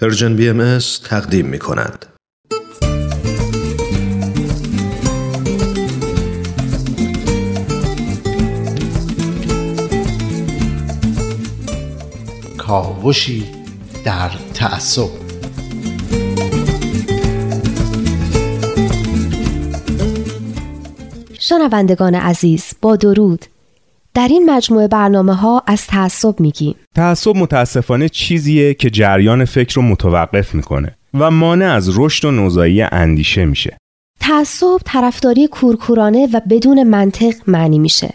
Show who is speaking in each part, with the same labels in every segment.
Speaker 1: پرژن بی ام تقدیم می کند.
Speaker 2: کاوشی در تعصب
Speaker 3: شنوندگان عزیز با درود در این مجموعه برنامه ها از تعصب میگیم
Speaker 4: تعصب متاسفانه چیزیه که جریان فکر رو متوقف می‌کنه و مانع از رشد و نوزایی اندیشه میشه.
Speaker 3: تعصب طرفداری کورکورانه و بدون منطق معنی میشه.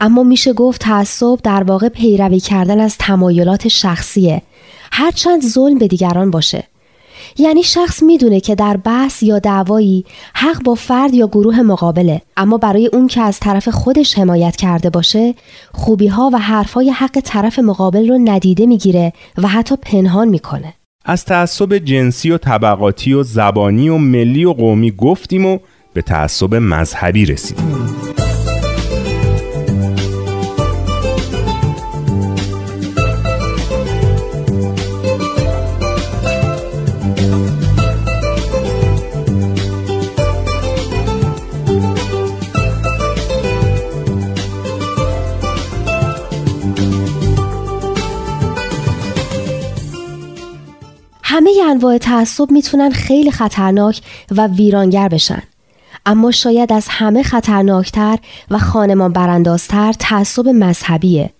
Speaker 3: اما میشه گفت تعصب در واقع پیروی کردن از تمایلات شخصیه. هرچند ظلم به دیگران باشه. یعنی شخص می‌دونه که در بحث یا دعوایی حق با فرد یا گروه مقابله. اما برای اون که از طرف خودش حمایت کرده باشه خوبی ها و حرفای حق طرف مقابل رو ندیده می‌گیره و حتی پنهان می‌کنه.
Speaker 4: از تعصب جنسی و طبقاتی و زبانی و ملی و قومی گفتیم و به تعصب مذهبی رسیدیم.
Speaker 3: همه انواع تعصب می‌تونن خیلی خطرناک و ویرانگر بشن. اما شاید از همه خطرناکتر و خانمان براندازتر تعصب مذهبیه.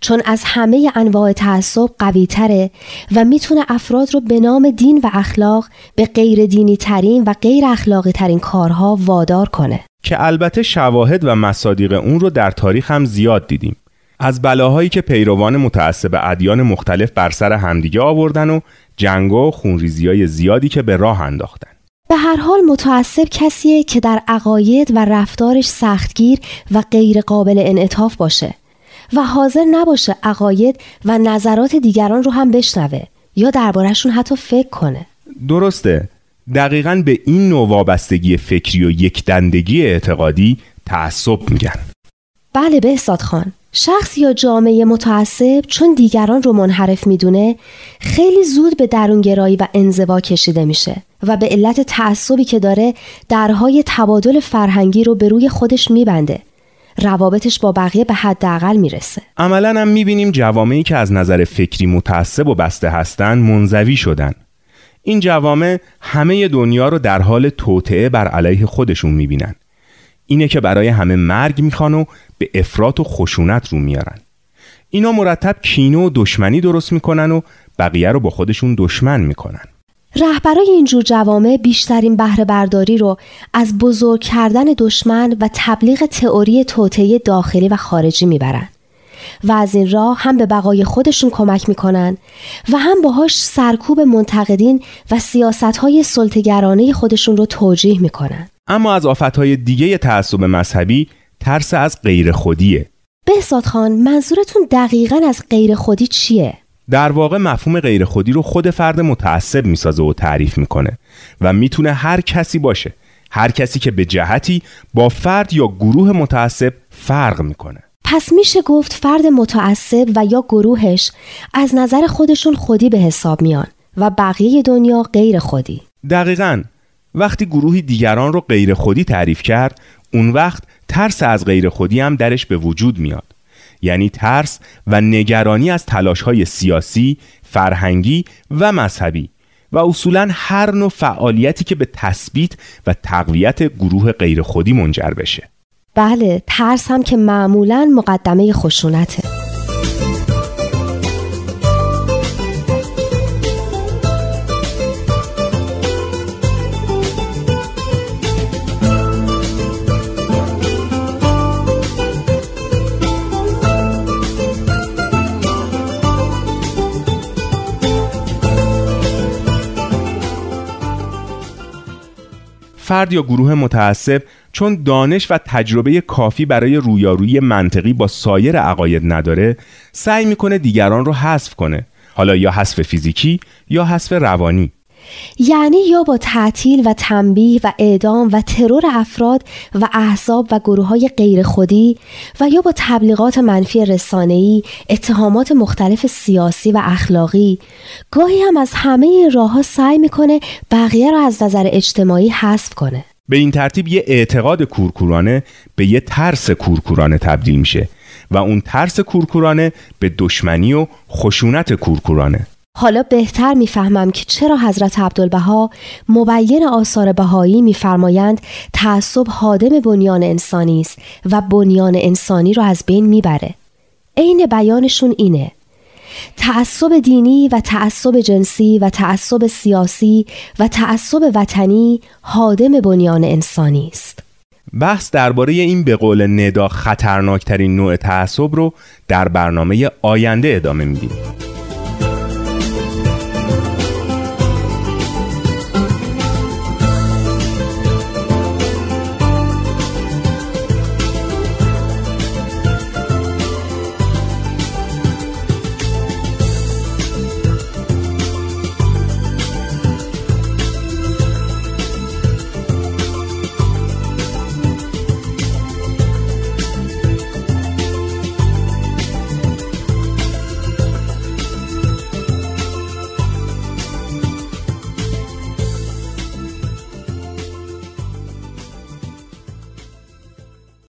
Speaker 3: چون از همه انواع تعصب قوی تره و می‌تونه افراد رو به نام دین و اخلاق به غیر دینی ترین و غیر اخلاقی ترین کارها وادار کنه.
Speaker 4: که البته شواهد و مصادیق اون رو در تاریخ هم زیاد دیدیم. از بلاهایی که پیروان متعصب ادیان مختلف بر سر همدیگه آوردن و جنگ و خونریزی های زیادی که به راه انداختن.
Speaker 3: به هر حال متعصب کسیه که در عقاید و رفتارش سختگیر و غیر قابل انعطاف باشه و حاضر نباشه عقاید و نظرات دیگران رو هم بشنوه یا دربارهشون حتی فکر کنه.
Speaker 4: درسته. دقیقا به این نوع وابستگی فکری و یک دندگی اعتقادی تعصب میگن.
Speaker 3: بله بهزاد خان. شخص یا جامعه متعصب چون دیگران رو منحرف می‌دونه خیلی زود به درونگرایی و انزوا کشیده میشه و به علت تعصبی که داره درهای تبادل فرهنگی رو به روی خودش میبنده. روابطش با بقیه به حداقل می‌رسه.
Speaker 4: عملا هم می‌بینیم جوامعی که از نظر فکری متعصب و بسته هستن منزوی شدن. این جوامع همه دنیا رو در حال توطعه بر علیه خودشون می‌بینن. اینه که برای همه مرگ می‌خوان و به افراط و خشونت رو میارن. اینا مرتب کینه و دشمنی درست می‌کنن و بقیه رو با خودشون دشمن می‌کنن.
Speaker 3: رهبرای اینجور جوامع بیشترین بهره برداری رو از بزرگ کردن دشمن و تبلیغ تئوری توطئه داخلی و خارجی می‌برن. و از این راه هم به بقای خودشون کمک می‌کنن و هم باهاش سرکوب منتقدین و سیاست های خودشون رو توجیه می‌کنن.
Speaker 4: اما از آفتهای دیگه تعصب مذهبی ترس از غیر خودیه.
Speaker 3: بهزاد خان منظورتون دقیقا از غیر خودی چیه؟
Speaker 4: در واقع مفهوم غیر خودی رو خود فرد متعصب می‌سازه و تعریف می‌کنه و می‌تونه هر کسی باشه هر کسی که به جهتی با فرد یا گروه متعصب فرق می‌کنه.
Speaker 3: پس میشه گفت فرد متعصب و یا گروهش از نظر خودشون خودی به حساب میان و بقیه دنیا غیر خودی.
Speaker 4: دقیقا. وقتی گروهی دیگران رو غیر خودی تعریف کرد اون وقت ترس از غیر خودی هم درش به وجود میاد. یعنی ترس و نگرانی از تلاش های سیاسی، فرهنگی و مذهبی و اصولا هر نوع فعالیتی که به تثبیت و تقویت گروه غیر خودی منجر بشه.
Speaker 3: بله ترس هم که معمولا مقدمه خشونته.
Speaker 4: فرد یا گروه متعصب چون دانش و تجربه کافی برای رویارویی منطقی با سایر عقاید نداره سعی می‌کنه دیگران رو حذف کنه. حالا یا حذف فیزیکی یا حذف روانی.
Speaker 3: یعنی یا با تعطیل و تنبیه و اعدام و ترور افراد و احزاب و گروه های غیر خودی و یا با تبلیغات منفی رسانه‌ای، اتهامات مختلف سیاسی و اخلاقی. گاهی هم از همه راه ها سعی می‌کنه بقیه را از نظر اجتماعی حذف کنه.
Speaker 4: به این ترتیب یه اعتقاد کورکورانه به یه ترس کورکورانه تبدیل میشه و اون ترس کورکورانه به دشمنی و خشونت کورکورانه.
Speaker 3: حالا بهتر می‌فهمم که چرا حضرت عبدالبها مبین آثار بهایی میفرمایند تعصب حادم بنیان انسانی است و بنیان انسانی را از بین می‌بره. عین بیانشون اینه. تعصب دینی و تعصب جنسی و تعصب سیاسی و تعصب وطنی حادم بنیان انسانی است.
Speaker 4: بحث درباره این به قول ندا خطرناکترین نوع تعصب رو در برنامه آینده ادامه میدیم.